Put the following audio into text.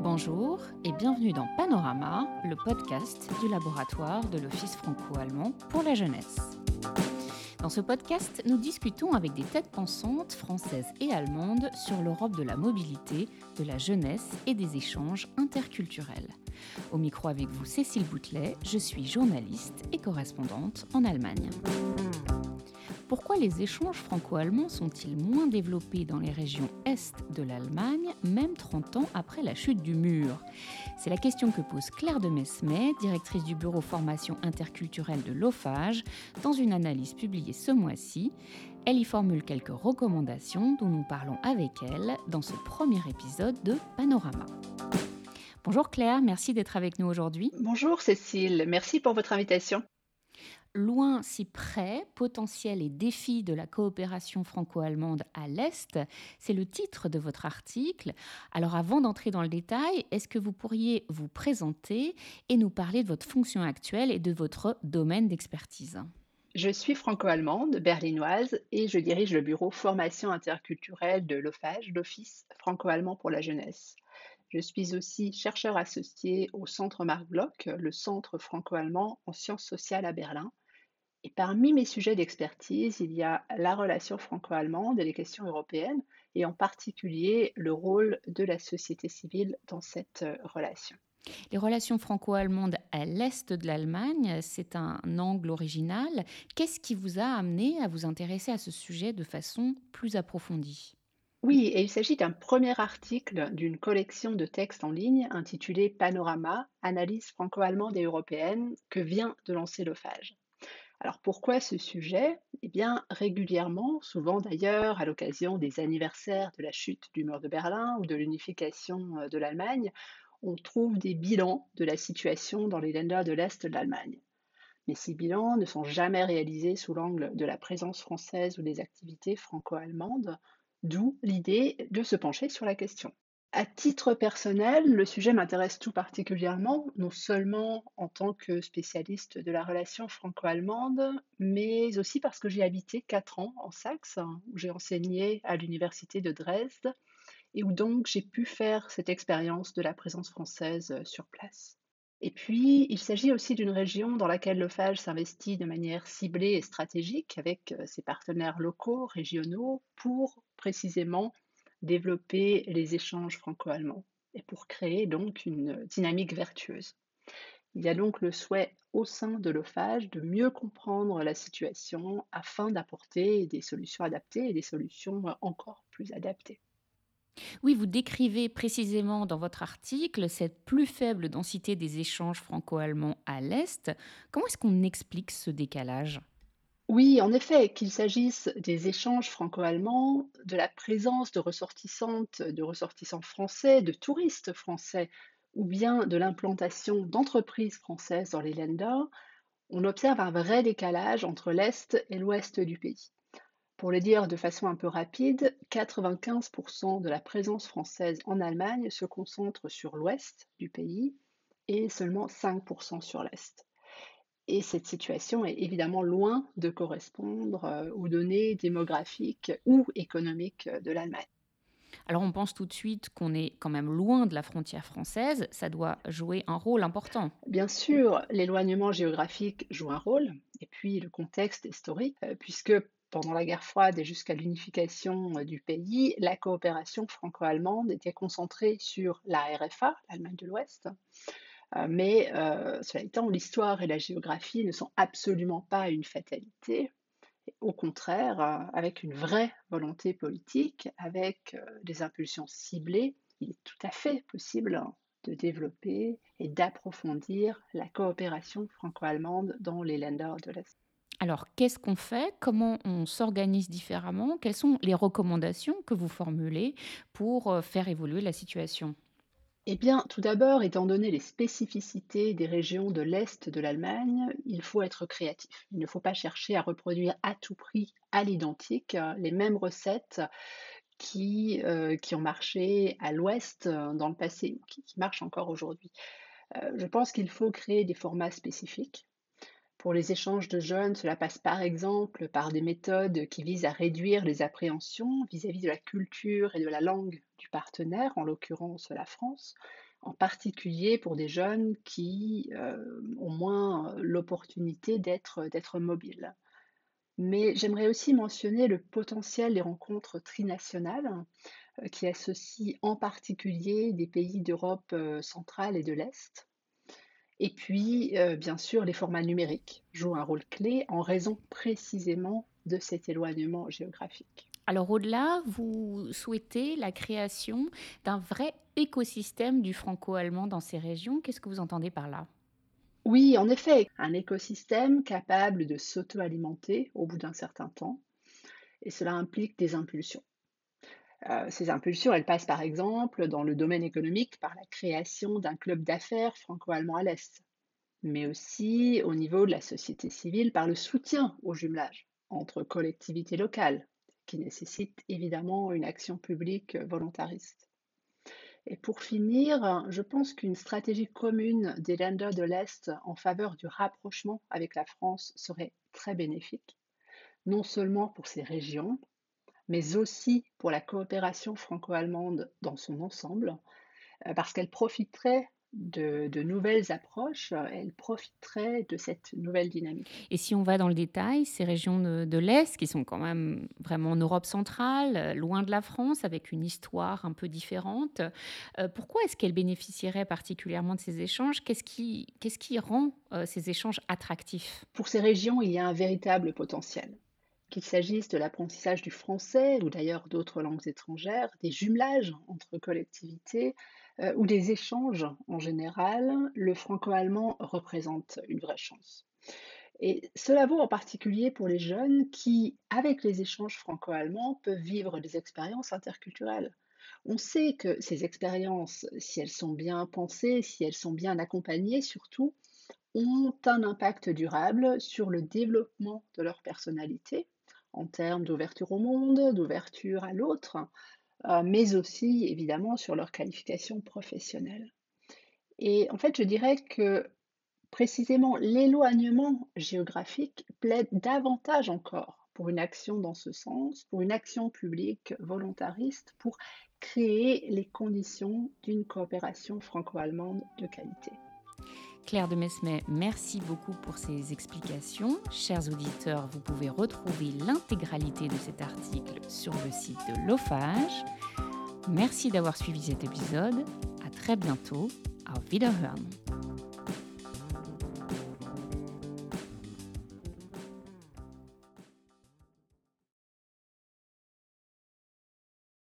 Bonjour et bienvenue dans Panorama, le podcast du laboratoire de l'Office franco-allemand pour la jeunesse. Dans ce podcast, nous discutons avec des têtes pensantes françaises et allemandes sur l'Europe de la mobilité, de la jeunesse et des échanges interculturels. Au micro avec vous, Cécile Boutelet, je suis journaliste et correspondante en Allemagne. Pourquoi les échanges franco-allemands sont-ils moins développés dans les régions est de l'Allemagne, même 30 ans après la chute du mur? C'est la question que pose Claire de Mesmet, directrice du bureau formation interculturelle de l'OFAGE, dans une analyse publiée ce mois-ci. Elle y formule quelques recommandations dont nous parlons avec elle dans ce premier épisode de Panorama. Bonjour Claire, merci d'être avec nous aujourd'hui. Bonjour Cécile, merci pour votre invitation. Loin si près, potentiel et défis de la coopération franco-allemande à l'Est, c'est le titre de votre article. Alors avant d'entrer dans le détail, est-ce que vous pourriez vous présenter et nous parler de votre fonction actuelle et de votre domaine d'expertise? Je suis franco-allemande, berlinoise, et je dirige le bureau formation interculturelle de l'OFAGE, l'Office franco-allemand pour la jeunesse. Je suis aussi chercheur associé au Centre Marc Bloch, le Centre franco-allemand en sciences sociales à Berlin, et parmi mes sujets d'expertise, il y a la relation franco-allemande et les questions européennes, et en particulier le rôle de la société civile dans cette euh, relation. Les relations franco-allemandes à l'est de l'Allemagne, c'est un angle original. Qu'est-ce qui vous a amené à vous intéresser à ce sujet de façon plus approfondie? Oui, et il s'agit d'un premier article d'une collection de textes en ligne intitulée Panorama, analyse franco-allemande et européenne que vient de lancer l'OFAGE. Alors pourquoi ce sujet? Eh bien régulièrement, souvent d'ailleurs à l'occasion des anniversaires de la chute du mur de Berlin ou de l'unification euh, de l'Allemagne, on trouve des bilans de la situation dans les Länder de l'Est de l'Allemagne. Mais ces bilans ne sont jamais réalisés sous l'angle de la présence française ou des activités franco-allemandes, d'où l'idée de se pencher sur la question. À titre personnel, le sujet m'intéresse tout particulièrement, non seulement en tant que spécialiste de la relation franco-allemande, mais aussi parce que j'ai habité quatre ans en Saxe, où j'ai enseigné à l'université de Dresde, et où donc j'ai pu faire cette expérience de la présence française sur place. Et puis, il s'agit aussi d'une région dans laquelle l'OFAGE s'investit de manière ciblée et stratégique avec ses partenaires locaux, régionaux, pour précisément développer les échanges franco-allemands et pour créer donc une dynamique vertueuse. Il y a donc le souhait au sein de l'OFAGE de mieux comprendre la situation afin d'apporter des solutions adaptées et des solutions encore plus adaptées. Oui, vous décrivez précisément dans votre article cette plus faible densité des échanges franco-allemands à l'Est. Comment est-ce qu'on explique ce décalage? Oui, en effet, qu'il s'agisse des échanges franco-allemands, de la présence de ressortissantes, de ressortissants français, de touristes français, ou bien de l'implantation d'entreprises françaises dans les Länder, on observe un vrai décalage entre l'Est et l'Ouest du pays. Pour le dire de façon un peu rapide, 95% de la présence française en Allemagne se concentre sur l'Ouest du pays et seulement 5% sur l'Est. Et cette situation est évidemment loin de correspondre euh, aux données démographiques ou économiques de l'Allemagne. Alors on pense tout de suite qu'on est quand même loin de la frontière française, ça doit jouer un rôle important. Bien sûr, l'éloignement géographique joue un rôle, et puis le contexte historique, euh, puisque pendant la guerre froide et jusqu'à l'unification euh, du pays, la coopération franco-allemande était concentrée sur la RFA, l'Allemagne de l'Ouest, euh, mais euh, cela étant, l'histoire et la géographie ne sont absolument pas une fatalité. Au contraire, euh, avec une vraie volonté politique, avec des impulsions ciblées, il est tout à fait possible de développer et d'approfondir la coopération franco-allemande dans les Länder de l'Est. Alors, qu'est-ce qu'on fait? Comment on s'organise différemment? Quelles sont les recommandations que vous formulez pour faire évoluer la situation? Eh bien, tout d'abord, étant donné les spécificités des régions de l'Est de l'Allemagne, il faut être créatif. Il ne faut pas chercher à reproduire à tout prix, à l'identique, euh, les mêmes recettes qui, euh, qui ont marché à l'Ouest euh, dans le passé, qui, qui marchent encore aujourd'hui. je pense qu'il faut créer des formats spécifiques. Pour les échanges de jeunes, cela passe par exemple par des méthodes qui visent à réduire les appréhensions vis-à-vis -vis de la culture et de la langue du partenaire, en l'occurrence la France, en particulier pour des jeunes qui euh, ont moins l'opportunité d'être mobiles. Mais j'aimerais aussi mentionner le potentiel des rencontres trinationales euh, qui associent en particulier des pays d'Europe euh, centrale et de l'Est. Et puis, euh, bien sûr, les formats numériques jouent un rôle clé en raison précisément de cet éloignement géographique. Alors au-delà, vous souhaitez la création d'un vrai écosystème du franco-allemand dans ces régions. Qu'est-ce que vous entendez par là? Oui, en effet, un écosystème capable de s'auto-alimenter au bout d'un certain temps, et cela implique des impulsions. Euh, ces impulsions, elles passent par exemple dans le domaine économique par la création d'un club d'affaires franco-allemand à l'Est, mais aussi au niveau de la société civile par le soutien au jumelage entre collectivités locales, qui nécessite évidemment une action publique volontariste. Et pour finir, je pense qu'une stratégie commune des Länder de l'Est en faveur du rapprochement avec la France serait très bénéfique, non seulement pour ces régions, mais aussi pour la coopération franco-allemande dans son ensemble, euh, parce qu'elle profiterait de, nouvelles approches, elle profiterait de cette nouvelle dynamique. Et si on va dans le détail, ces régions de, l'Est, qui sont quand même vraiment en Europe centrale, loin de la France, avec une histoire un peu différente, euh, pourquoi est-ce qu'elles bénéficieraient particulièrement de ces échanges? Qu'est-ce qui, qu'est-ce qui rend euh, ces échanges attractifs? Pour ces régions, il y a un véritable potentiel qu'il s'agisse de l'apprentissage du français ou d'ailleurs d'autres langues étrangères, des jumelages entre collectivités euh, ou des échanges en général, le franco-allemand représente une vraie chance. Et cela vaut en particulier pour les jeunes qui, avec les échanges franco-allemands, peuvent vivre des expériences interculturelles. On sait que ces expériences, si elles sont bien pensées, si elles sont bien accompagnées surtout, ont un impact durable sur le développement de leur personnalité en termes d'ouverture au monde, d'ouverture à l'autre, euh, mais aussi évidemment sur leur qualification professionnelle. Et en fait, je dirais que précisément l'éloignement géographique plaide davantage encore pour une action dans ce sens, pour une action publique volontariste, pour créer les conditions d'une coopération franco-allemande de qualité. Claire de Mesmet, merci beaucoup pour ces explications. Chers auditeurs, vous pouvez retrouver l'intégralité de cet article sur le site de l'OFAGE. Merci d'avoir suivi cet épisode. À très bientôt. Auf Wiederhören.